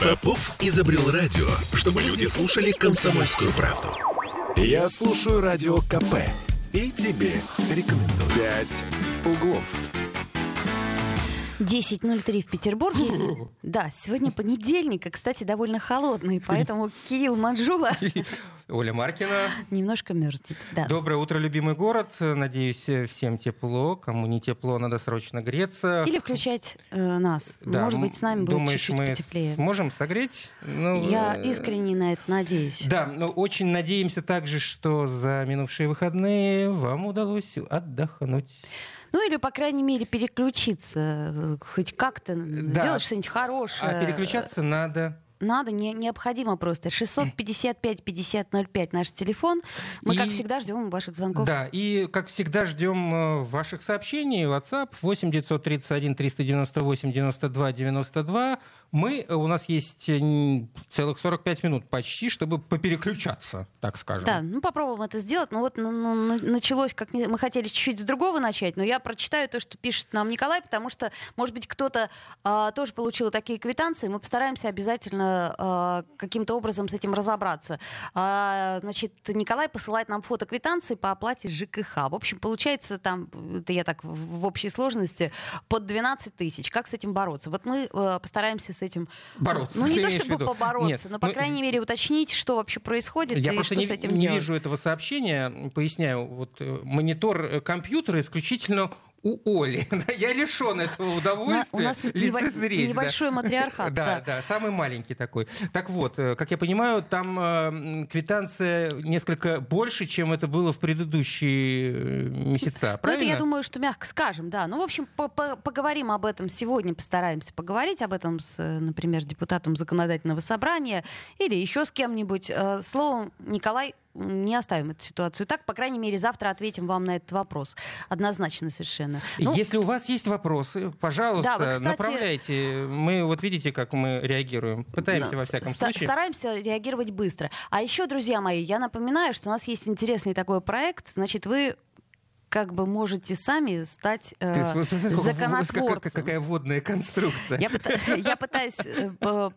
Попов изобрел радио, чтобы люди слушали комсомольскую правду. Я слушаю радио КП и тебе рекомендую. «Пять углов». 10.03 в Петербурге. Да, сегодня понедельник, и, кстати, довольно холодный, поэтому Кирилл Манжула Оля Маркина. немножко мерзнет. Да. Доброе утро, любимый город. Надеюсь, всем тепло. Кому не тепло, надо срочно греться. Или включать э, нас. Да, Может быть, с нами будет Думаешь, чуть-чуть мы потеплее. сможем согреть? Ну, Я э, искренне на это надеюсь. Да, но очень надеемся также, что за минувшие выходные вам удалось отдохнуть. Ну или, по крайней мере, переключиться, э, хоть как-то Да. сделать что-нибудь хорошее. А переключаться надо. Надо, не, необходимо просто. 655-5005 наш телефон. Мы, как И- всегда, ждем ваших звонков. Да, и, как всегда, ждем э, ваших сообщений. WhatsApp 8 931 398 92 92. Мы, э, у нас есть э, целых 45 минут почти, чтобы попереключаться, так скажем. Да, ну попробуем это сделать. Ну вот ну, ну, на- началось, как мы хотели чуть-чуть с другого начать, но я прочитаю то, что пишет нам Николай, потому что, может быть, кто-то а, тоже получил такие квитанции. Мы постараемся обязательно а, каким-то образом с этим разобраться. А, значит, Николай посылает нам фото квитанции по оплате ЖКХ. В общем, получается там, это я так в, в общей сложности, под 12 тысяч. Как с этим бороться? Вот мы э, постараемся с этим Бороться, Ну, не то чтобы виду? побороться, Нет, но, по ну, крайней мере, уточнить, что вообще происходит Я и просто что не, с этим не делать. вижу этого сообщения. Поясняю, вот э, монитор э, компьютера исключительно у Оли. Да, Я лишен этого удовольствия У нас лицезреть. да. небольшой матриархат. Да, да. да, самый маленький такой. Так вот, э, как я понимаю, там э, квитанция несколько больше, чем это было в предыдущие э, месяца. Ну, это Правильно? я думаю, что мягко скажем, да. Ну, в общем, по- по- поговорим об этом сегодня, постараемся поговорить об этом с, например, депутатом законодательного собрания или еще с кем-нибудь. Словом, Николай, не оставим эту ситуацию так. По крайней мере, завтра ответим вам на этот вопрос. Однозначно совершенно. Ну, Если у вас есть вопросы, пожалуйста, Да, вы, кстати- направляйте. Мы вот видите, как мы реагируем. Пытаемся Да. во всяком Ста- случае. Стараемся реагировать быстро. А еще, друзья мои, я напоминаю, что у нас есть интересный такой проект. Значит, вы как бы можете сами стать э, Ты смотри, законотворцем. какая, какая водная конструкция. Я, я пытаюсь э, по-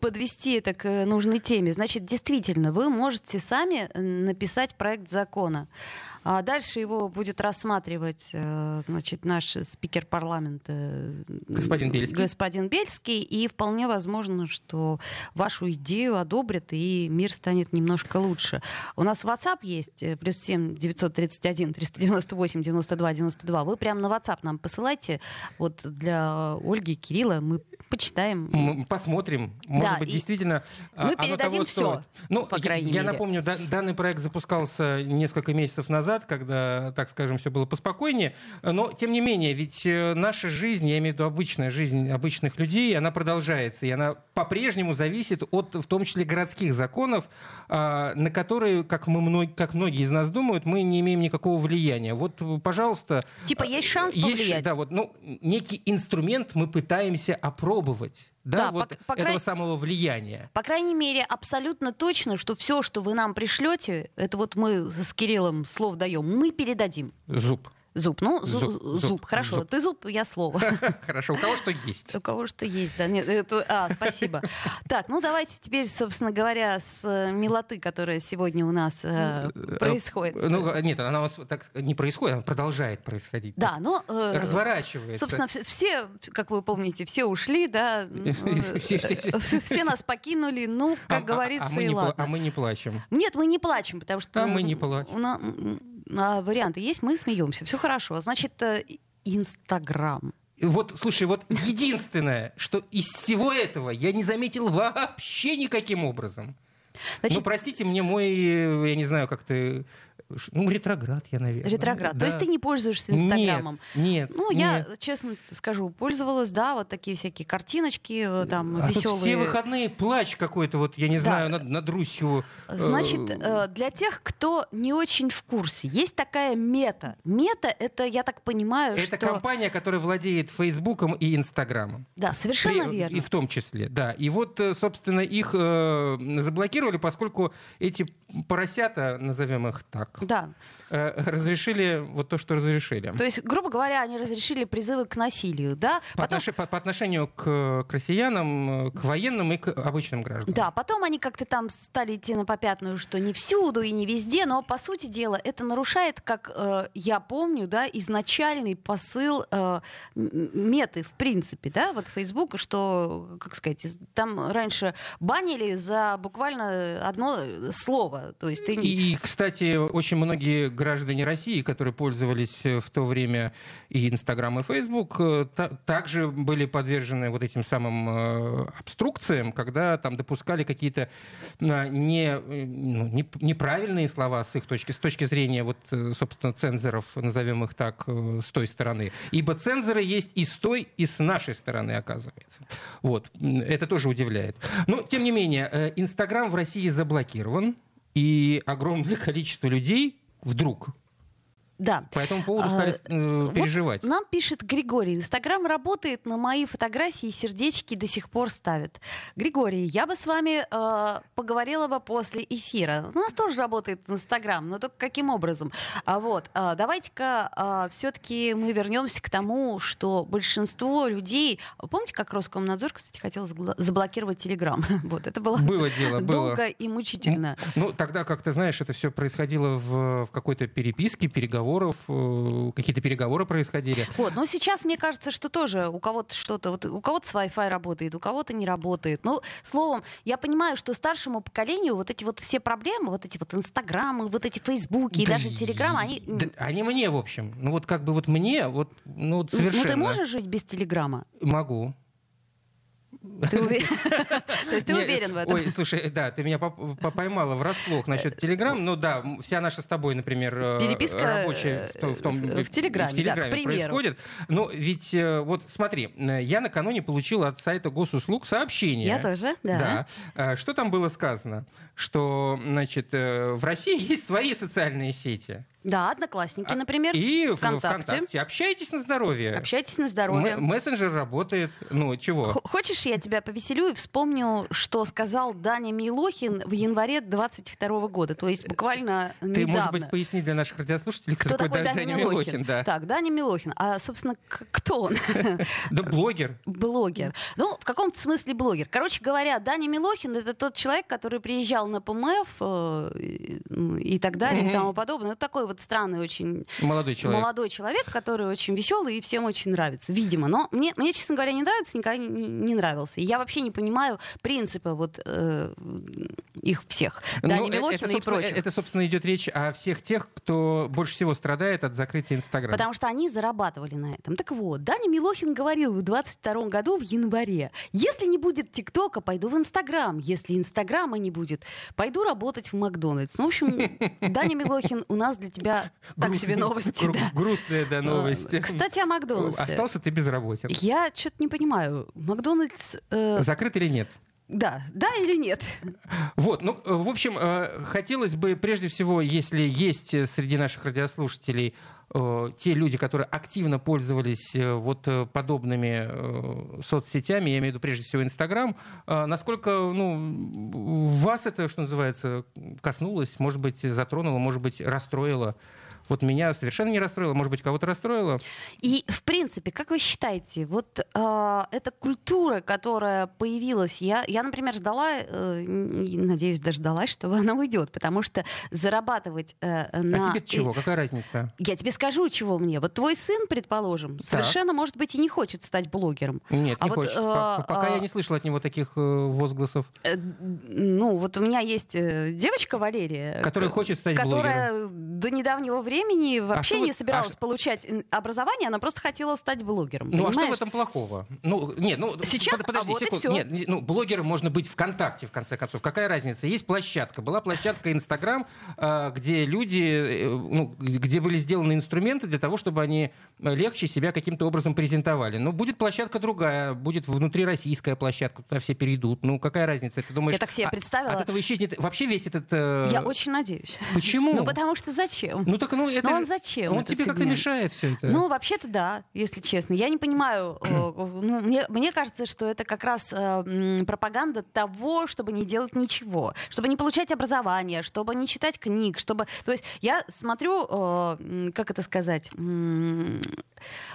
подвести это к нужной теме. Значит, действительно, вы можете сами э, написать проект закона. А дальше его будет рассматривать э, значит, наш спикер парламента э, Господин Бельский. господин Бельский. И вполне возможно, что вашу идею одобрят, и мир станет немножко лучше. У нас WhatsApp есть, э, плюс 7 931 398 92 92. Вы прямо на WhatsApp нам посылайте. Вот для Ольги, Кирилла мы почитаем. Мы посмотрим. Может Да, быть, и действительно, а, мы передадим того всё, стоит. Ну, по я- крайней я мере. напомню, да- данный проект запускался несколько месяцев назад, когда, так скажем, все было поспокойнее. Но, тем не менее, ведь э, наша жизнь, я имею в виду обычная жизнь обычных людей, она продолжается. И она по-прежнему зависит от, в том числе, городских законов, а, на которые, как, мы, как многие из нас думают, мы не имеем никакого влияния. Вот, пожалуйста... Типа есть шанс Есть, повлиять. да, вот, ну, некий инструмент мы пытаемся опробовать. Да, Да, вот по- по этого край- самого влияния. По крайней мере, абсолютно точно, что все, что вы нам пришлете, это вот мы с Кириллом слов даем, мы передадим. Зуб. Зуб, ну, зу- Зуб, зуб, зуб, хорошо. зуб. Ты зуб, я слово. Хорошо, у кого что есть. У кого что есть, да. Нет, это- а, спасибо. Так, ну давайте теперь, собственно говоря, с э, милоты, которая сегодня у нас э, происходит. Ну, нет, она у нас так не происходит, она продолжает происходить. Да, но... э, Разворачивается. Собственно, вс- все, как вы помните, все ушли, да. э, Все- нас покинули, ну, А- как а- говорится, а и ладно. А мы не плачем. Нет, мы не плачем, потому что... А мы не плачем. А, варианты есть, мы смеемся. Все хорошо. Значит, э, Инстаграм. Вот, слушай, вот единственное, что из всего этого я не заметил вообще никаким образом. Значит, ну, простите мне мой, я не знаю, как ты... Ну, ретроград я, наверное. ретроград. То Да. есть ты не пользуешься Инстаграмом? Нет, нет. Ну, я, нет. честно скажу, пользовалась, да, вот такие всякие картиночки, э, там, А веселые. все выходные плач какой-то, вот, я не Да. знаю, над, над Русью. э, Значит, э, для тех, кто не очень в курсе, есть такая мета. Мета — это, я так понимаю, Это что... компания, которая владеет Фейсбуком и Инстаграмом. Да, совершенно При- верно. И в том числе, да. И вот, собственно, их э, заблокировали, поскольку эти поросята, назовем их так, так. Да. Э, разрешили вот то, что разрешили. То есть, грубо говоря, они разрешили призывы к насилию, да? По, потом... отнош... по, по отношению к, к россиянам, к военным и к обычным гражданам. Да, потом они как-то там стали идти на попятную, что не всюду и не везде, но, по сути дела, это нарушает, как э, я помню, да, изначальный посыл э, меты, в принципе, да, вот Фейсбука, что, как сказать, там раньше банили за буквально одно слово. То есть ты... И, кстати, очень многие граждане России, которые пользовались э, в то время и Инстаграм, и Фейсбук, э, также были подвержены вот этим самым э, обструкциям, когда там допускали какие-то не, ну, не, неправильные слова с их точки, с точки зрения вот, собственно, цензоров, назовем их так, с той стороны. Ибо цензоры есть и с той, и с нашей стороны, оказывается. Вот. Это тоже удивляет. Но, тем не менее, Инстаграм в России заблокирован, и огромное количество людей вдруг да. По этому поводу стали а, переживать. Вот нам пишет Григорий. Инстаграм работает, на мои фотографии сердечки до сих пор ставят. Григорий, я бы с вами э, поговорила бы после эфира. У нас тоже работает Инстаграм, но только каким образом? А вот, э, давайте-ка э, все-таки мы вернемся к тому, что большинство людей... Помните, как Роскомнадзор, кстати, хотел заблокировать Телеграм? вот, это было, было дело, долго было. и мучительно. Ну, тогда, как ты знаешь, это все происходило в, в какой-то переписке, переговорах переговоров, э, какие-то переговоры происходили. Вот, но сейчас мне кажется, что тоже у кого-то что-то, вот у кого-то с Wi-Fi работает, у кого-то не работает. Ну, словом, я понимаю, что старшему поколению вот эти вот все проблемы, вот эти вот Инстаграмы, вот эти Фейсбуки и даже Телеграмы, они... Да, они мне, в общем. Ну вот как бы вот мне, вот, ну совершенно... Ну ты можешь жить без Телеграма? Могу. Ты уверен? То есть ты уверен в этом? Ой, слушай, да, ты меня поймала врасплох насчет Телеграм. Ну да, вся наша с тобой, например, э, Переписка рабочая в, том, в Телеграме, происходит. Но ведь э, вот смотри, я накануне получил от сайта госуслуг сообщение. Я тоже, да. Да. Э, что там было сказано? Что, значит, в России есть свои социальные сети. Да, одноклассники, а, например. И ВКонтакте. ВКонтакте. Общайтесь на здоровье. Общайтесь на здоровье. М- мессенджер работает. Ну, чего? Х- хочешь, я тебя повеселю и вспомню, что сказал Даня Милохин в январе 22 года, то есть буквально Ты, недавно. может быть, поясни для наших радиослушателей, кто, кто такой, такой Даня, Даня Милохин? Милохин да. Так, Даня Милохин. А, собственно, кто он? Да блогер. Блогер. Ну, в каком-то смысле блогер. Короче говоря, Даня Милохин — это тот человек, который приезжал на ПМФ э, и так далее и тому подобное. Это такой вот странный очень молодой человек. молодой человек, который очень веселый и всем очень нравится, видимо. Но мне, мне честно говоря, не нравится, никогда не, не нравился. И я вообще не понимаю принципа вот э, их всех. Ну, Дани Милохина это, и прочих. Это, собственно, идет речь о всех тех, кто больше всего страдает от закрытия Инстаграма. Потому что они зарабатывали на этом. Так вот, Даня Милохин говорил в 22 году в январе, если не будет ТикТока, пойду в Инстаграм. Если Инстаграма не будет, пойду работать в Макдональдс. Ну, в общем, Даня Милохин, у нас для тебя так себе новости. да. Грустные, да, новости. Кстати, о Макдональдсе. Остался ты безработен. Я что-то не понимаю. Макдональдс... Э... Закрыт или нет? Да, да или нет? Вот, ну, э, в общем, э, хотелось бы прежде всего, если есть среди наших радиослушателей э, те люди, которые активно пользовались вот подобными соцсетями, я имею в виду прежде всего Инстаграм, насколько ну, вас это, что называется, коснулось, может быть, затронуло, может быть, расстроило? Вот меня совершенно не расстроило, может быть, кого-то расстроило. И, в принципе, как вы считаете, вот э, эта культура, которая появилась, я, я например, ждала, э, надеюсь, дождалась, что она уйдет, потому что зарабатывать э, на... А тебе чего? Какая разница? Я тебе скажу, чего мне. Вот твой сын, предположим, так. совершенно, может быть, и не хочет стать блогером. Нет, а не вот, хочет. Э, Пока э, я не слышала от него таких э, возгласов. Э, ну, вот у меня есть э, девочка Валерия, которая хочет стать которая блогером. до недавнего времени времени а вообще а не собиралась а получать образование, она просто хотела стать блогером. Ну понимаешь? а что в этом плохого? Ну, нет, ну, Сейчас, подожди а вот секунду. Нет, ну, блогером можно быть ВКонтакте, в конце концов. Какая разница? Есть площадка. Была площадка Инстаграм, а, где люди, э, ну, где были сделаны инструменты для того, чтобы они легче себя каким-то образом презентовали. Но будет площадка другая, будет внутрироссийская площадка, туда все перейдут. Ну, какая разница? Ты думаешь, Я так себе представила. От этого исчезнет вообще весь этот... Э... Я очень надеюсь. Почему? Ну, потому что зачем? Ну, так, ну, ну, это Но он зачем? Он тебе как-то мешает все это. Ну, вообще-то да, если честно. Я не понимаю, э, ну, мне, мне кажется, что это как раз э, пропаганда того, чтобы не делать ничего, чтобы не получать образование, чтобы не читать книг, чтобы... То есть я смотрю, э, как это сказать,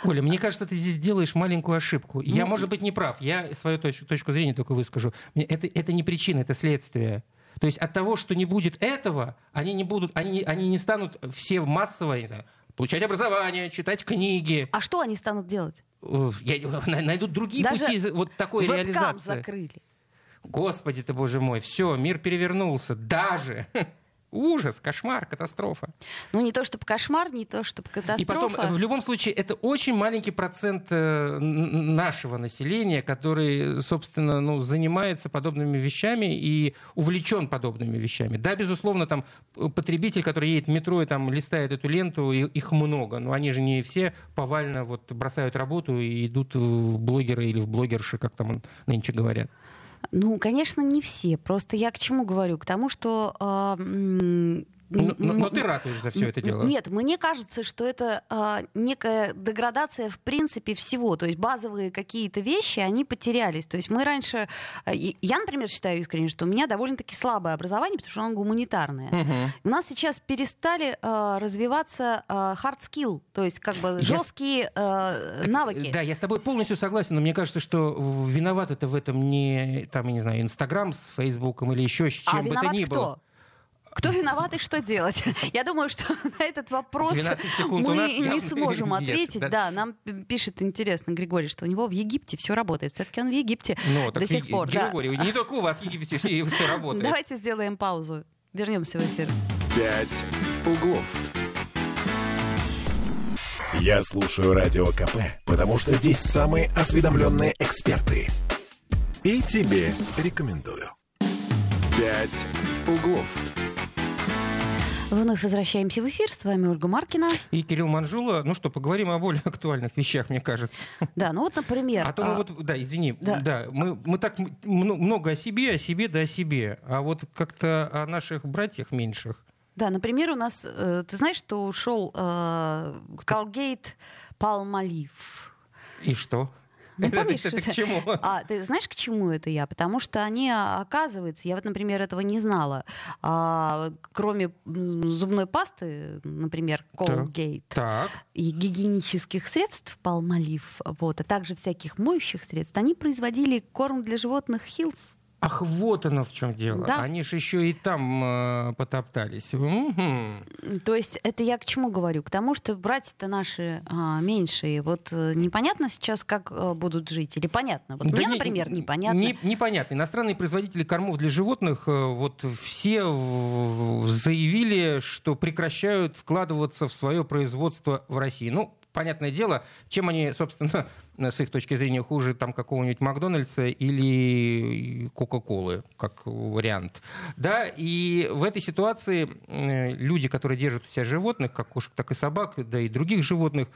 Оля, мне кажется, ты здесь делаешь маленькую ошибку. Я, Ну, может быть, не прав. Я свою точ- точку зрения только выскажу. Это, это не причина, это следствие. То есть от того, что не будет этого, они не будут, они, они не станут все массово, не знаю, получать образование, читать книги. а что они станут делать? Я- на- найдут другие Даже пути вот такой реализации. закрыли. Господи ты, боже мой, все, мир перевернулся. Даже. Ужас, кошмар, катастрофа. Ну, не то чтобы кошмар, не то чтобы катастрофа. И потом, в любом случае, это очень маленький процент э, нашего населения, который, собственно, ну, занимается подобными вещами и увлечен подобными вещами. Да, безусловно, там потребитель, который едет в метро и там листает эту ленту, их много, но они же не все повально вот бросают работу и идут в блогеры или в блогерши, как там нынче говорят. Ну, конечно, не все. Просто я к чему говорю? К тому, что... м, Но, но- но м, ты ратуешь за все это дело. Нет, мне кажется, что это а, некая деградация в принципе всего. То есть базовые какие-то вещи, они потерялись. То есть мы раньше... а, и- Я, например, считаю искренне, что у меня довольно-таки слабое образование, потому что оно гуманитарное. Мгм. У нас сейчас перестали а, развиваться а, hard skill, то есть как бы Я жесткие а, Так, навыки. Да, я с тобой полностью согласен, но мне кажется, что виноват это в этом не, там, я не знаю, Инстаграм с Фейсбуком или еще с чем а бы то ни кто? было. Кто виноват и что делать? Я думаю, что на этот вопрос 12 секунд у мы нас не сможем нет, ответить. да. Да, нам пишет интересно Григорий, что у него в Египте все работает. Все-таки он в Египте Ну, до сих и- пор. да. Григорий, не только у вас в Египте все работает. Давайте сделаем паузу. Вернемся в эфир. «Пять углов». Я слушаю Радио КП, потому что здесь самые осведомленные эксперты. И тебе рекомендую. «Пять углов». Вновь возвращаемся в эфир. С вами Ольга Маркина. И Кирилл Манжула. Ну что, поговорим о более актуальных вещах, мне кажется. Да, ну вот, например... А то мы а, вот, да, извини, да. да, мы, мы так много о себе, о себе, да о себе, а вот как-то о наших братьях меньших. Да, например, у нас... э, ты знаешь, что ушел э, Колгейт Палмолив? И что? Ну, Это- помнишь, это к это- чему? А ты знаешь, к чему это я? Потому что они, а, оказывается, я вот, например, этого не знала. А, кроме зубной пасты, например, Colgate, Так. и гигиенических средств Palmolive, вот, а также всяких моющих средств, они производили корм для животных Hills. Ах, вот оно в чем дело. Да. Они же еще и там э, потоптались. Мгм. То есть это я к чему говорю? К тому, что братья-то наши а, меньшие. Вот э, непонятно сейчас, как э, будут жить? Или понятно? Вот Да мне, не- например, непонятно. не- непонятно. Иностранные производители кормов для животных э, вот все в- заявили, что прекращают вкладываться в свое производство в России. Ну, понятное дело, чем они, собственно, с их точки зрения хуже там какого-нибудь Макдональдса или Кока-Колы, как вариант. Да, и в этой ситуации э, люди, которые держат у себя животных, как кошек, так и собак, да и других животных,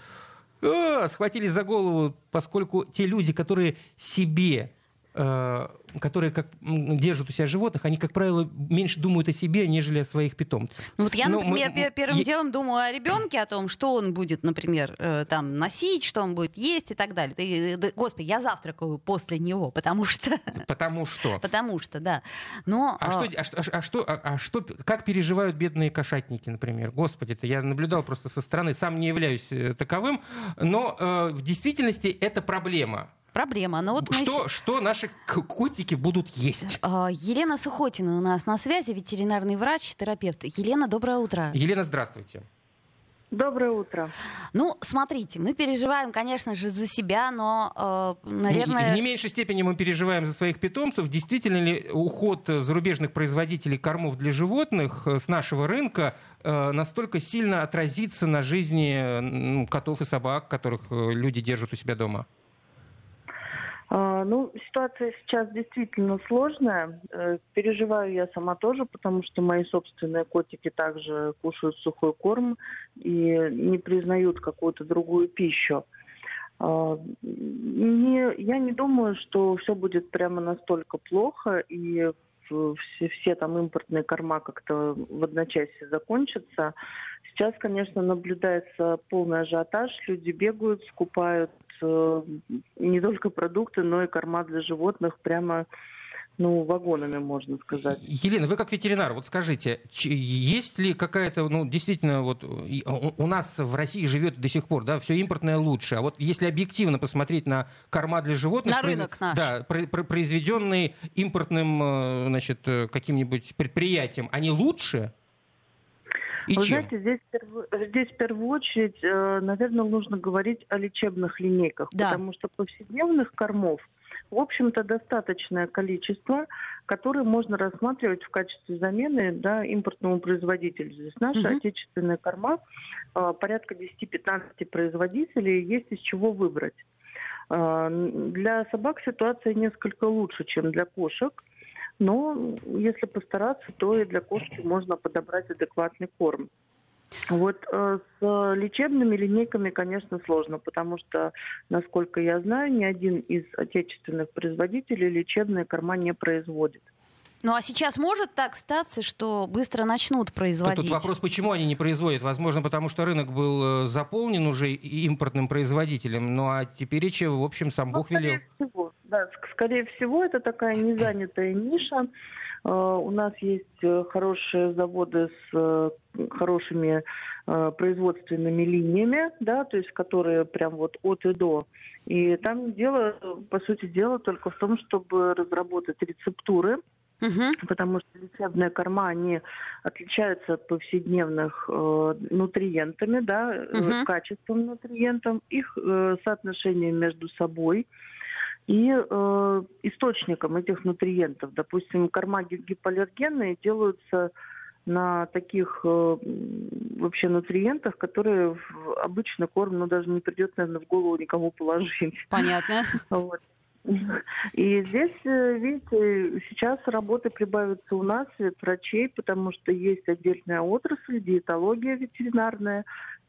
а, схватились за голову, поскольку те люди, которые себе, э, которые как, держат у себя животных, они, как правило, меньше думают о себе, нежели о своих питомцах. Ну, вот я, например, мы- пе- первым я- делом думаю о ребенке, о том, что он будет, например, э, там носить, что он будет есть и так далее. Ты- да, господи, я завтракаю после него, потому что, Потому что... потому что, да. Но А, а, что, а, а что, а, а что, как переживают бедные кошатники, например? Господи, это я наблюдал просто со стороны, сам не являюсь э, таковым, но э, в действительности это проблема. Проблема. Но вот мы Что, что наши котики будут есть? А, Елена Сухотина у нас на связи, ветеринарный врач, терапевт. Елена, доброе утро. Елена, здравствуйте. Доброе утро. Ну, смотрите, мы переживаем, конечно же, за себя, но, э, наверное... В не меньшей степени мы переживаем за своих питомцев. Действительно ли уход э, зарубежных производителей кормов для животных э, с нашего рынка э, настолько сильно отразится на жизни ну, котов и собак, которых э, люди держат у себя дома? А, Ну, ситуация сейчас действительно сложная. Э, Переживаю я сама тоже, потому что мои собственные котики также кушают сухой корм и не признают какую-то другую пищу. А, Не, я не думаю, что все будет прямо настолько плохо, и все, все там импортные корма как-то в одночасье закончатся. Сейчас, конечно, наблюдается полный ажиотаж. Люди бегают, скупают э, не только продукты, но и корма для животных прямо ну, вагонами, можно сказать. Елена, вы как ветеринар, вот скажите, есть ли какая-то, ну, действительно, вот у нас в России живет до сих пор, да, все импортное лучше, а вот если объективно посмотреть на корма для животных... На рынок наш. Да, произведенные импортным, э, значит, э, каким-нибудь предприятием, они лучше? И Вы чем? знаете, здесь, здесь в первую очередь, э, наверное, нужно говорить о лечебных линейках, да. потому что повседневных кормов в общем-то, достаточное количество, которые можно рассматривать в качестве замены да, импортному производителю. Здесь наши угу. отечественные корма, а, порядка 10-15 производителей, есть из чего выбрать. А, для собак ситуация несколько лучше, чем для кошек. Но если постараться, то и для кошки можно подобрать адекватный корм. Вот э, с лечебными линейками, конечно, сложно, потому что, насколько я знаю, ни один из отечественных производителей лечебные корма не производит. Ну а сейчас может так статься, что быстро начнут производить? Тут, тут вопрос, почему они не производят. Возможно, потому что рынок был э, заполнен уже импортным производителем. Ну а теперь, в общем, сам ну, Бог велел. Всего, да, скорее всего, это такая незанятая ниша. Э, у нас есть э, хорошие заводы с э, хорошими производственными линиями, да, то есть которые прям вот от и до. И там дело, по сути дела, только в том, чтобы разработать рецептуры, Угу. Потому что лечебные корма, они отличаются от повседневных э, нутриентами, да, угу. качеством нутриентов, их э, соотношением между собой и э, источником этих нутриентов. Допустим, корма гипоаллергенные делаются на таких э, вообще нутриентах, которые в обычный корм ну, даже не придет, наверное, в голову никому положить. Понятно. Вот. И здесь, э, видите, сейчас работы прибавятся у нас, врачей, потому что есть отдельная отрасль, диетология ветеринарная,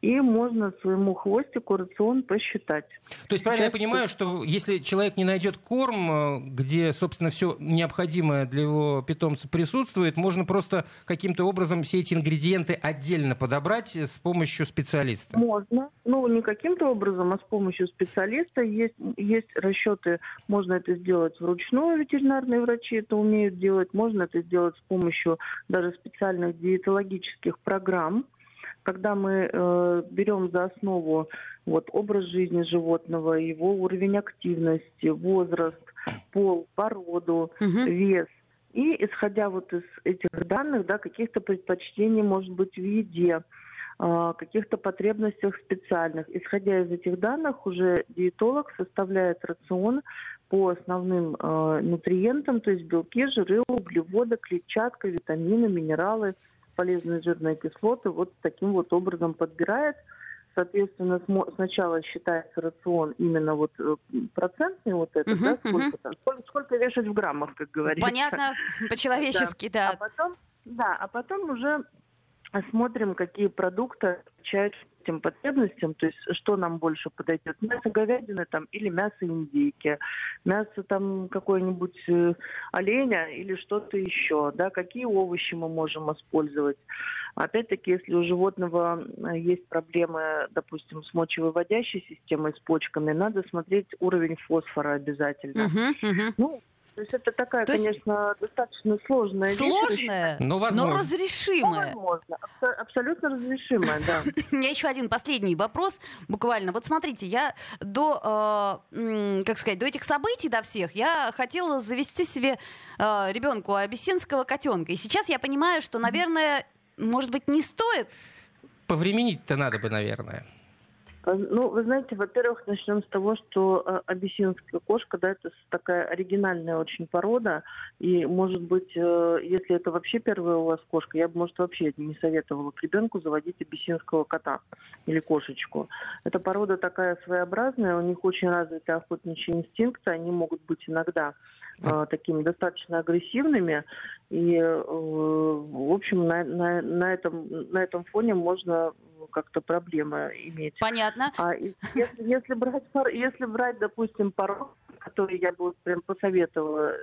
и можно своему хвостику рацион посчитать. То есть правильно я понимаю, что если человек не найдет корм, э, где, собственно, все необходимое для его питомца присутствует, можно просто каким-то образом все эти ингредиенты отдельно подобрать с помощью специалиста? Можно. Ну, не каким-то образом, а с помощью специалиста. Есть, есть расчеты, можно это сделать вручную, ветеринарные врачи это умеют делать, можно это сделать с помощью даже специальных диетологических программ когда мы э, берем за основу вот, образ жизни животного, его уровень активности, возраст, пол, породу, угу. вес, и исходя вот из этих данных, да, каких-то предпочтений, может быть, в еде, э, каких-то потребностях специальных. Исходя из этих данных, уже диетолог составляет рацион по основным э, нутриентам, то есть белки, жиры, углеводы, клетчатка, витамины, минералы – полезные жирные кислоты вот таким вот образом подбирает. Соответственно, сначала считается рацион именно вот э, процентный вот этот, uh-huh, да, сколько, uh-huh. сколько, сколько вешать в граммах, как говорится. Понятно, по-человечески, да. да. А потом, да, а потом уже смотрим, какие продукты отвечают этим потребностям, то есть что нам больше подойдет, мясо говядины там или мясо индейки, мясо там какой-нибудь э, оленя или что-то еще, да, какие овощи мы можем использовать. Опять-таки, если у животного э, есть проблемы, допустим, с мочевыводящей системой, с почками, надо смотреть уровень фосфора обязательно. Uh-huh, uh-huh. Ну, то есть это такая, То конечно, есть... достаточно сложная Сложная, но, но разрешимая. Ну, возможно. Абсолютно разрешимая, да. У меня еще один последний вопрос, буквально. Вот смотрите, я до, э, как сказать, до этих событий, до всех, я хотела завести себе э, ребенку абиссинского котенка. И сейчас я понимаю, что, наверное, может быть, не стоит. Повременить-то надо бы, наверное. А, ну, вы знаете, во-первых, начнем с того, что э, абиссинская кошка, да, это такая оригинальная очень порода, и, может быть, э, если это вообще первая у вас кошка, я бы, может, вообще не советовала к ребенку заводить абиссинского кота или кошечку. Эта порода такая своеобразная, у них очень развиты охотничьи инстинкты, они могут быть иногда э, такими достаточно агрессивными, и, э, в общем, на, на, на, этом, на этом фоне можно как-то проблемы иметь. Понятно. А если, если, брать, если брать, допустим, порог, который я бы прям посоветовала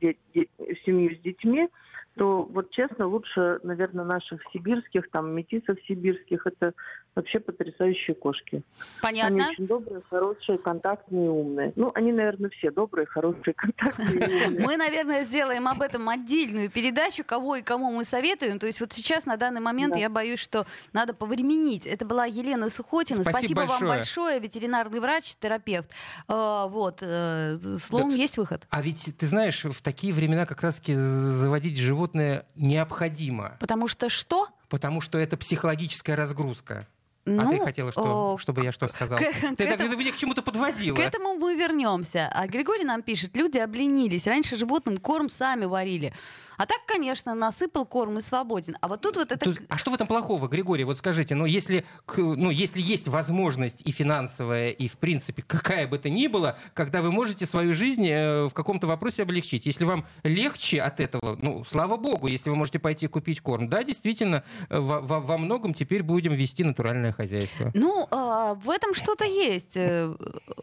семью с детьми, то вот честно, лучше, наверное, наших сибирских, там, метисов сибирских, это вообще потрясающие кошки. Понятно. Они очень добрые, хорошие, контактные, умные. Ну, они, наверное, все добрые, хорошие, контактные. Мы, наверное, сделаем об этом отдельную передачу, кого и кому мы советуем. То есть вот сейчас, на данный момент, да. я боюсь, что надо повременить. Это была Елена Сухотина. Спасибо, Спасибо большое. вам большое, ветеринарный врач, терапевт. А, вот, э, словом, да. есть выход. А ведь, ты знаешь, в такие времена как раз-таки заводить животное необходимо. Потому что что? Потому что это психологическая разгрузка. Ну, а ты хотела, что, о, чтобы я что сказал? К, ты к этому, меня к чему-то подводила. К этому мы вернемся. А Григорий нам пишет, люди обленились. Раньше животным корм сами варили. А так, конечно, насыпал корм и свободен. А вот тут вот это... Тут, а что в этом плохого, Григорий? Вот скажите, ну если, ну если есть возможность и финансовая, и в принципе какая бы то ни была, когда вы можете свою жизнь э, в каком-то вопросе облегчить. Если вам легче от этого, ну, слава богу, если вы можете пойти купить корм. Да, действительно, э, во, во, во многом теперь будем вести натуральное хозяйство. Ну, э, в этом что-то есть. Э,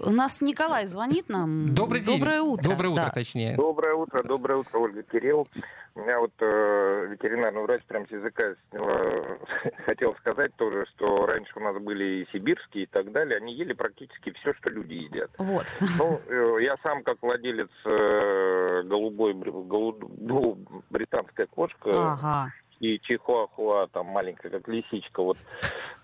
у нас Николай звонит нам. Добрый день. Доброе утро. Доброе утро, да. точнее. Доброе утро, доброе утро, Ольга Кирилл. У меня вот э, ветеринарный врач прям с языка сняла, хотел сказать тоже, что раньше у нас были и сибирские и так далее, они ели практически все, что люди едят. Вот. Ну, э, я сам как владелец э, голубой, голуб, ну, британская кошка, ага и чихуахуа, там маленькая, как лисичка, вот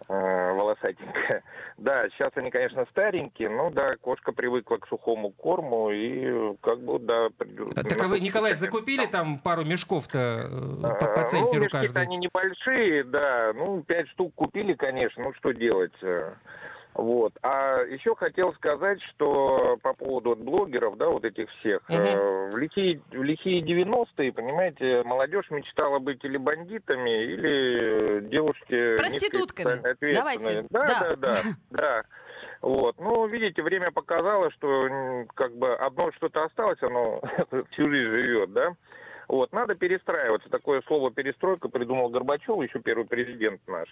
э, волосатенькая. Да, сейчас они, конечно, старенькие, но да, кошка привыкла к сухому корму и как бы, да... А, так а вы, Николай, закупили там пару мешков-то э, по, по центнеру ну, каждый? они небольшие, да, ну, пять штук купили, конечно, ну, что делать? Вот. А еще хотел сказать, что по поводу блогеров, да, вот этих всех, угу. э, в, лихие, в лихие 90-е, понимаете, молодежь мечтала быть или бандитами, или девушки... Проститутками. Давайте. Да, да, да, да, да. Вот. Ну, видите, время показало, что как бы одно что-то осталось, оно всю жизнь живет, да. Вот, надо перестраиваться. Такое слово перестройка придумал Горбачев, еще первый президент наш.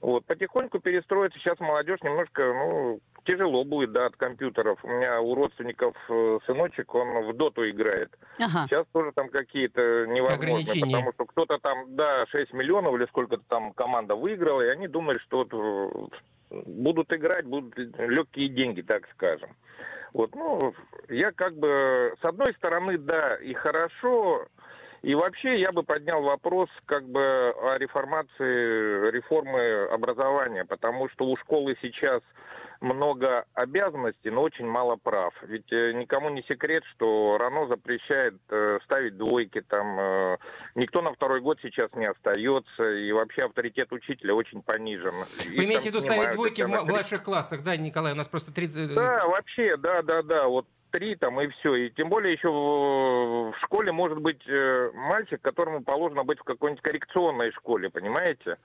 Вот, потихоньку перестроиться. Сейчас молодежь немножко, ну, тяжело будет, да, от компьютеров. У меня у родственников э, сыночек, он в доту играет. Ага. Сейчас тоже там какие-то невозможные, потому что кто-то там, да, 6 миллионов или сколько-то там команда выиграла, и они думают, что вот э, будут играть, будут легкие деньги, так скажем. Вот, ну, я как бы, с одной стороны, да, и хорошо, и вообще я бы поднял вопрос как бы о реформации, реформы образования, потому что у школы сейчас много обязанностей, но очень мало прав. Ведь э, никому не секрет, что РАНО запрещает э, ставить двойки, там э, никто на второй год сейчас не остается, и вообще авторитет учителя очень понижен. Вы имеете в виду ставить двойки в младших классах, да, Николай? У нас просто 30... Да, вообще, да, да, да. Вот три там и все. И тем более еще в, в школе может быть э, мальчик, которому положено быть в какой-нибудь коррекционной школе, понимаете?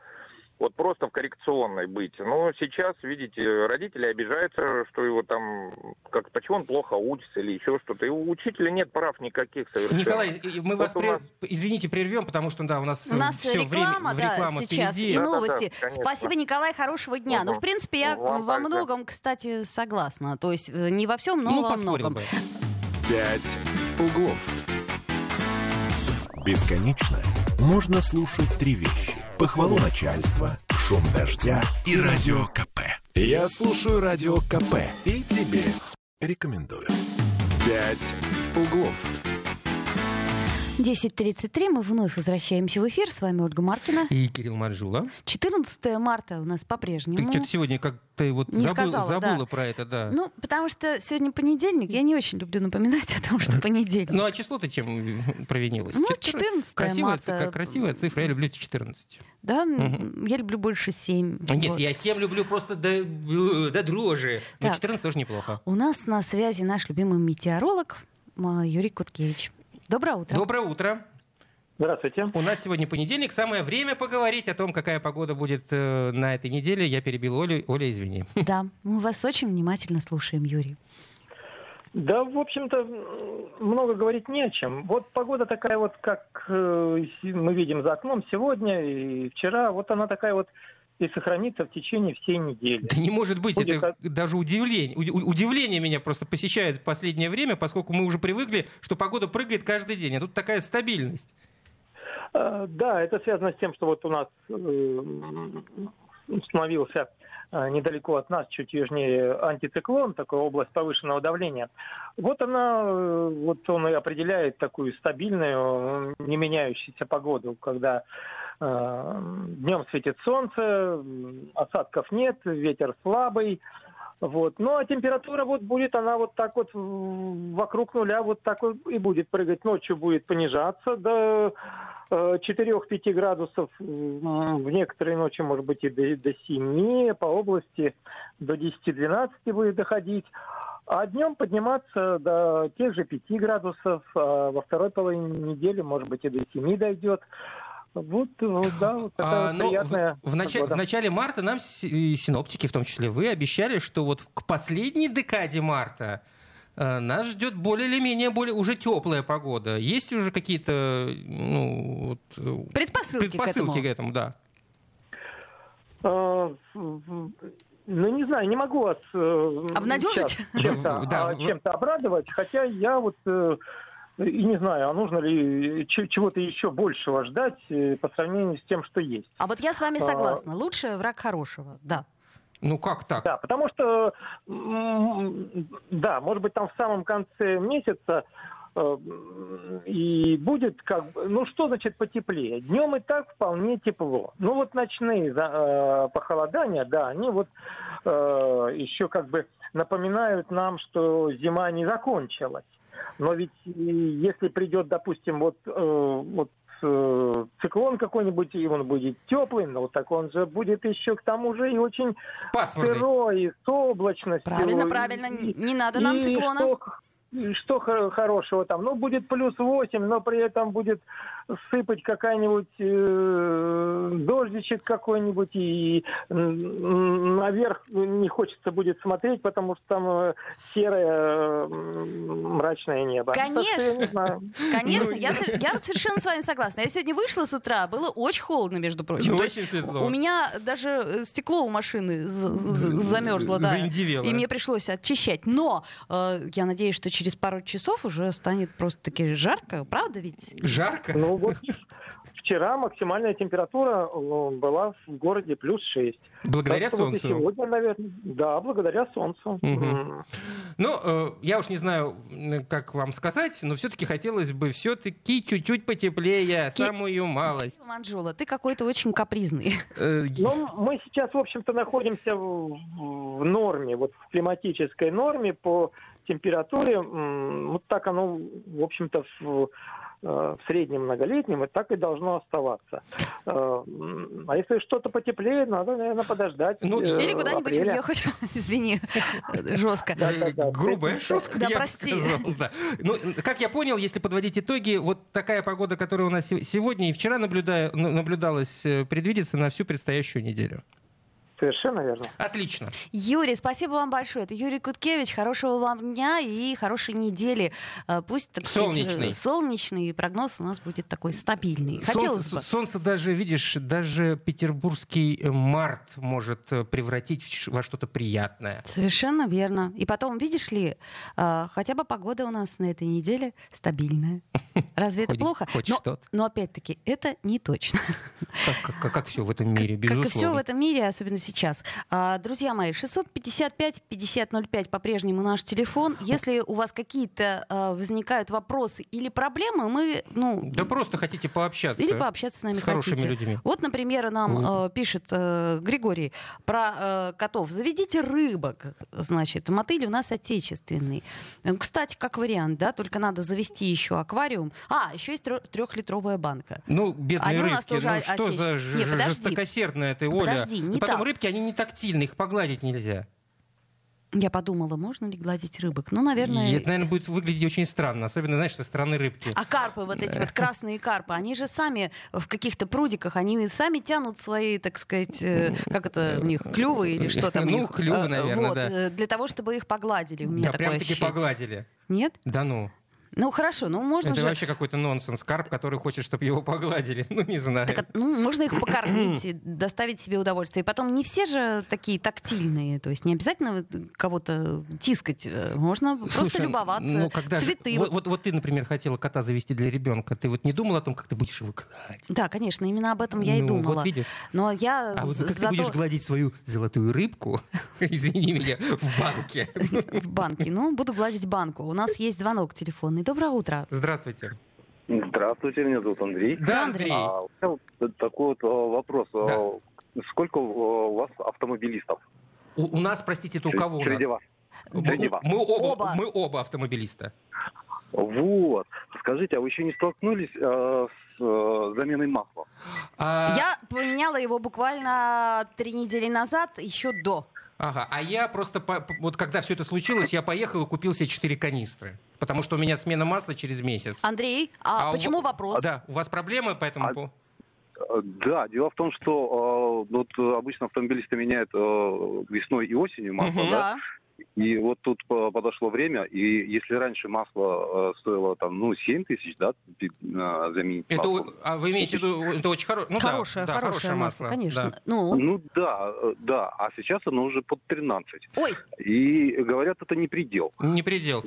Вот просто в коррекционной быть. Но сейчас, видите, родители обижаются, что его там, как почему он плохо учится или еще что-то. И у учителя нет прав никаких совершенно. Николай, мы вот вас, нас... извините, прервем, потому что, да, у нас У нас все реклама, время, да, реклама сейчас, впереди. и новости. Да, да, да, Спасибо, Николай, хорошего дня. Угу. Ну, в принципе, я Вам во многом, кстати, согласна. То есть э, не во всем, но ну, во многом. Бы. Пять углов. Бесконечно можно слушать три вещи похвалу начальства, шум дождя и радио КП. Я слушаю радио КП и тебе рекомендую. «Пять углов». 10.33, мы вновь возвращаемся в эфир. С вами Ольга Маркина. И Кирилл Манжула. 14 марта у нас по-прежнему. Ты что-то сегодня как-то вот не забыл, сказала, забыла да. про это, да. Ну, потому что сегодня понедельник. Я не очень люблю напоминать о том, что понедельник. Ну, а число ты чем провинилась? Ну, 14 красивая, марта. Красивая цифра, я люблю 14. Да, угу. я люблю больше 7. Нет, вот. я 7 люблю просто до, до дрожи. Но 14 тоже неплохо. У нас на связи наш любимый метеоролог Юрий Куткевич. Доброе утро. Доброе утро. Здравствуйте. У нас сегодня понедельник. Самое время поговорить о том, какая погода будет э, на этой неделе. Я перебил Олю. Оля, извини. Да, мы вас очень внимательно слушаем, Юрий. Да, в общем-то, много говорить не о чем. Вот погода такая вот, как э, мы видим за окном сегодня и вчера, вот она такая вот и сохранится в течение всей недели. Да не может быть, Будет это даже удивление. Уди- Удивление меня просто посещает в последнее время, поскольку мы уже привыкли, что погода прыгает каждый день, а тут такая стабильность. Э, Да, это связано с тем, что вот у нас э, установился э, недалеко от нас, чуть южнее, антициклон, такая область повышенного давления. Вот она, вот он и определяет такую стабильную, не меняющуюся погоду, когда днем светит солнце, осадков нет, ветер слабый, вот. Ну, а температура вот будет, она вот так вот вокруг нуля вот так вот и будет прыгать. Ночью будет понижаться до э, 4-5 градусов, м, в некоторые ночи, может быть, и до, до 7, по области до 10-12 будет доходить. А днем подниматься до тех же 5 градусов, а во второй половине недели, может быть, и до 7 дойдет. Вот, вот, да, вот такая А, вот ну, приятная в, в начале, в начале марта нам синоптики, в том числе вы, обещали, что вот к последней декаде марта э, нас ждет более или менее более уже теплая погода. Есть уже какие-то ну, вот, Предпосылки, предпосылки к к этому, да. В- Ну, не знаю, не могу вас э, Обнадежить? чем-то, Да, а, вы- чем-то обрадовать, хотя я вот э, и не знаю, а нужно ли чего-то еще большего ждать э, по сравнению с тем, что есть. А вот я с вами А, согласна. Лучше враг хорошего, да. Ну как так? Да, потому что, да, может быть, там в самом конце месяца э, и будет как бы, ну что значит потеплее? Днем и так вполне тепло. Ну вот ночные за- э, похолодания, да, они вот э, еще как бы напоминают нам, что зима не закончилась. Но ведь если придет, допустим, вот, э, вот э, циклон какой-нибудь, и он будет теплый, но так он же будет еще к тому же и очень Пасмурный. сырой, и с облачностью. Правильно, правильно. и- Не надо нам и циклона. Что, и что хо- хорошего там? Ну, будет плюс 8, но при этом будет сыпать какая-нибудь э, дождичек какой-нибудь, и м, наверх не хочется будет смотреть, потому что там э, серое э, мрачное небо. Конечно. Конечно, Ну, я, совершенно с вами согласна. Я сегодня вышла с утра, было очень холодно, между прочим. Ну, очень светло. У меня даже э, стекло у машины замерзло, да. И мне пришлось очищать. Но э, я надеюсь, что через пару часов уже станет просто-таки жарко, правда ведь? Жарко? Ну вот вчера максимальная температура э, была в городе плюс 6. Благодаря Так солнцу. сегодня, наверное, да, благодаря солнцу. М. Ну, э, я уж не знаю, как вам сказать, но все-таки хотелось бы все-таки чуть-чуть потеплее, Ки- самую малость. Манжула, ты какой-то очень капризный. Э, Ну, мы сейчас, в общем-то, находимся в, норме, вот в климатической норме по температуре. Вот так оно, в общем-то, в, в среднем многолетнем, и так и должно оставаться. Э, А если что-то потеплее, надо, наверное, подождать. Ну, э, Или куда-нибудь апреля. уехать. Извини, жестко. Да, да, да. Грубая шутка, Да, прости. сказал. Ну, как я понял, если подводить итоги, вот такая погода, которая у нас се- сегодня и вчера наблюдалась, э, предвидится на всю предстоящую неделю. Совершенно верно. Отлично. Юрий, спасибо вам большое. Это Юрий Куткевич. Хорошего вам дня и хорошей недели. Э, Пусть так сказать, Солнечный. э, солнечный прогноз у нас будет такой стабильный. Хотелось солнце, бы. солнце даже, видишь, даже петербургский э, март может э, превратить во что-то приятное. Совершенно верно. И потом, видишь ли, э, хотя бы погода у нас на этой неделе стабильная. Разве это плохо? хоть но, что-то. но опять-таки, это не точно. Как, как, все в этом мире, Как безусловно. и все в этом мире, особенно сейчас. А, друзья мои, 655-5005 по-прежнему наш телефон. Если у вас какие-то а, возникают вопросы или проблемы, мы, ну, Да просто хотите пообщаться. или пообщаться с нами с хорошими хотите. людьми. Вот, например, нам э, пишет э, Григорий про э, котов. Заведите рыбок, значит. Мотыль у нас отечественный. Э, Кстати, как вариант, да, только надо завести еще аквариум. А, еще есть трехлитровая банка. Ну, бедные Они у нас рыбки, тоже ну что за отечественные. ж- Не, подожди. жестокосердная ты, Оля? Подожди, не И потом так. Рыбки, они не тактильные, их погладить нельзя. Я подумала, можно ли гладить рыбок? Ну, наверное... И это, наверное, будет выглядеть очень странно, особенно, знаешь, со стороны рыбки. А карпы, вот эти вот красные карпы, они же сами в каких-то прудиках, они сами тянут свои, так сказать, э, как это у них, клювы или что там Ну, клювы, Э, наверное, вот, да. э, Для того, чтобы их погладили. У меня Да, такое прям таки ощущение. погладили. Нет? Да ну. Ну хорошо, ну можно Это же... вообще какой-то нонсенс. Карп, который хочет, чтобы его погладили. Ну, не знаю. Так, ну, можно их покормить, и доставить себе удовольствие. И потом не все же такие тактильные, то есть не обязательно кого-то тискать, можно просто Слушай, любоваться. ну, когда же- Цветы. вот, вот. вот, вот ты, например, хотела кота завести для ребенка. Ты вот не думала о том, как ты будешь его гладить? Да, конечно, именно об этом я и Ну, думала. Вот видишь. Но я А вот как ты зато будешь гладить свою золотую рыбку, извини меня, в банке? в банке. Ну, буду гладить банку. У нас есть звонок телефонный. Доброе утро. Здравствуйте. Здравствуйте, меня зовут Андрей. Да, Андрей. А, у меня вот такой вот а, вопрос. Да. Сколько а, у вас автомобилистов? У, у нас, простите, это у кого? Среди вас. Среди вас. Мы оба, Оба. мы оба автомобилиста. Вот. Скажите, а вы еще не столкнулись а, с а, заменой масла? А, Я поменяла его буквально три недели назад, еще до. Ага, а я просто, по- вот когда все это случилось, я поехал и купил себе 4 канистры. Потому что у меня смена масла через месяц. Андрей, а, А у почему ва- вопрос? Да, у вас проблемы по этому А- поводу? А, Да, дело в том, что а, вот обычно автомобилисты меняют а, весной и осенью масло, Мгм. да? И вот тут по- подошло время, и если раньше масло э, стоило там, ну, 7 тысяч, да, а, заменить Это, масло. а вы имеете в виду, это очень хоро... ну, хорошее, да, хорошее масло, конечно. да. Ну, Ну да, э, да, а сейчас оно уже под 13. ой, И говорят, это не предел. Не предел.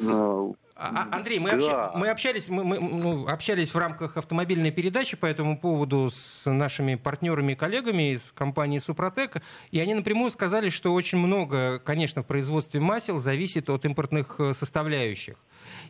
А- а- Андрей, мы, Да. обща- мы общались, мы, мы, ну, общались в рамках автомобильной передачи по этому поводу с нашими партнерами и коллегами из компании Супротек, и они напрямую сказали, что очень много, конечно, в производстве масел зависит от импортных э, составляющих.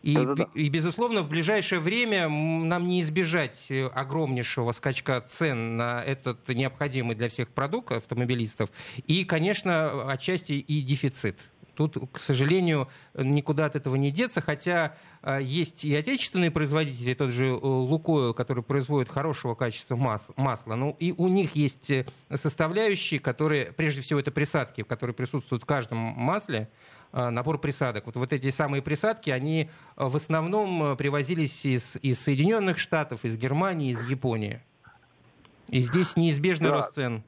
И, и, безусловно, в ближайшее время нам не избежать э, огромнейшего скачка цен на этот необходимый для всех продукт автомобилистов. И, конечно, отчасти и дефицит. Тут, к сожалению, никуда от этого не деться, хотя э, есть и отечественные производители, тот же э, Лукойл, который производит хорошего качества мас- масла, ну и у них есть э, составляющие, которые, прежде всего, это присадки, которые присутствуют в каждом масле, набор присадок. Вот, вот эти самые присадки, они в основном привозились из, из Соединенных Штатов, из Германии, из Японии. И здесь неизбежный Да. рост цен.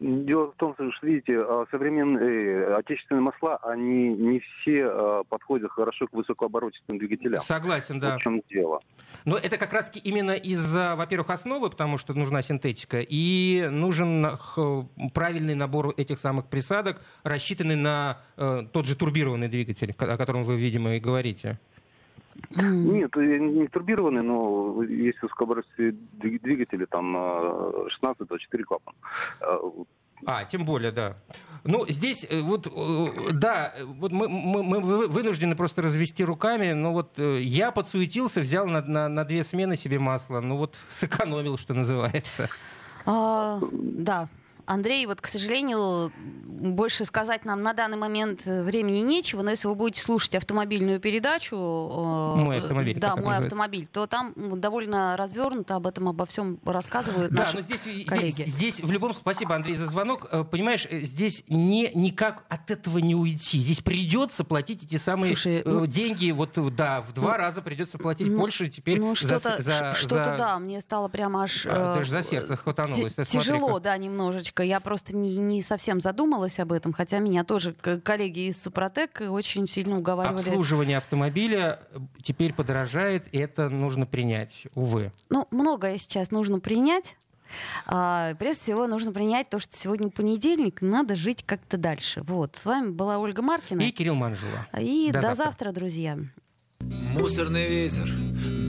Дело в том, что, видите, а, современные э, отечественные масла, они не все э, подходят хорошо к высокооборотистым двигателям. Согласен, да. В чем дело. Но это как раз именно из-за, во-первых, основы, потому что нужна синтетика, и нужен х- правильный набор этих самых присадок, рассчитанный на э, тот же турбированный двигатель, о котором вы, видимо, и говорите. Нет, э, не турбированный, но есть двиг- двигатели, там э, 16-24 клапан. А, тем более, да. Ну, здесь э, вот, э, да, вот мы, мы- мы вы- вынуждены просто развести руками, но вот я подсуетился, взял на, на, на две смены себе масло, ну вот сэкономил, что называется. а, да. Андрей, вот, к сожалению, больше сказать нам на данный момент э, времени нечего, но если вы будете слушать автомобильную передачу... э, «Мой автомобиль», Да, «Мой называется. автомобиль», то там довольно развернуто об этом, обо всем рассказывают Да, наши но здесь, здесь, коллеги. здесь в любом спасибо, Андрей, за звонок. Э, Понимаешь, здесь не, никак от этого не уйти. Здесь придется платить эти самые Слушай, ну- деньги. Вот, да, в два Ну, раза придется платить ну, больше теперь Ну, что-то, за- что-то за- да, мне стало прямо аж... А, э, даже за сердце хватанулось. Смотри, Тяжело, как- да, немножечко. Я просто не, не совсем задумалась об этом, хотя меня тоже коллеги из Супротек очень сильно уговаривали. Обслуживание автомобиля э, теперь подорожает, и это нужно принять, увы. Ну, многое сейчас нужно принять. А, прежде всего, нужно принять то, что сегодня понедельник, надо жить как-то дальше. Вот, с вами была Ольга Маркина. И Кирилл Манжула. И До до, завтра. завтра, друзья. Мусорный ветер,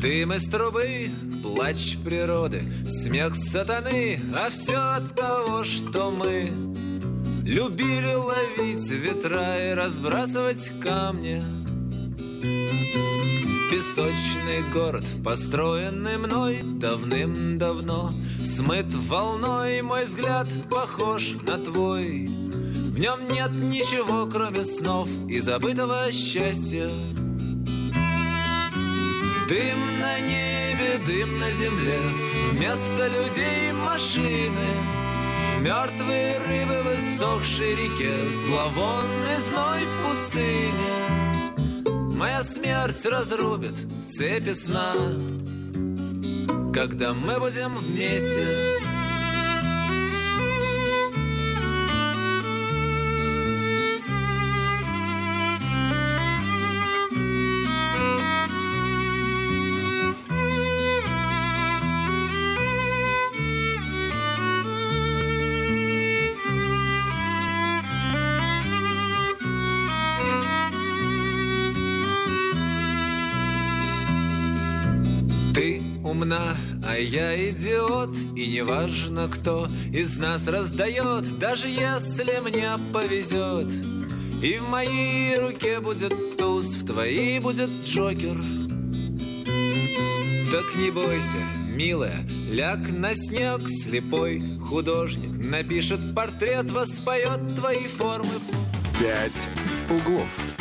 дым из трубы, плач природы, смех сатаны, а все от того, что мы любили ловить ветра и разбрасывать камни. Песочный город, построенный мной давным-давно, смыт волной, мой взгляд похож на твой. В нем нет ничего, кроме снов и забытого счастья. Дым на небе, дым на земле, вместо людей машины. Мертвые рыбы в иссохшей реке, зловонный зной в пустыне. Моя смерть разрубит цепи сна, когда мы будем вместе. А я идиот И неважно, кто из нас раздает Даже если мне повезет. И в моей руке будет туз В твоей будет Джокер. Так не бойся, милая Ляг на снег, слепой художник Напишет портрет, воспоет твои формы. «Пять углов».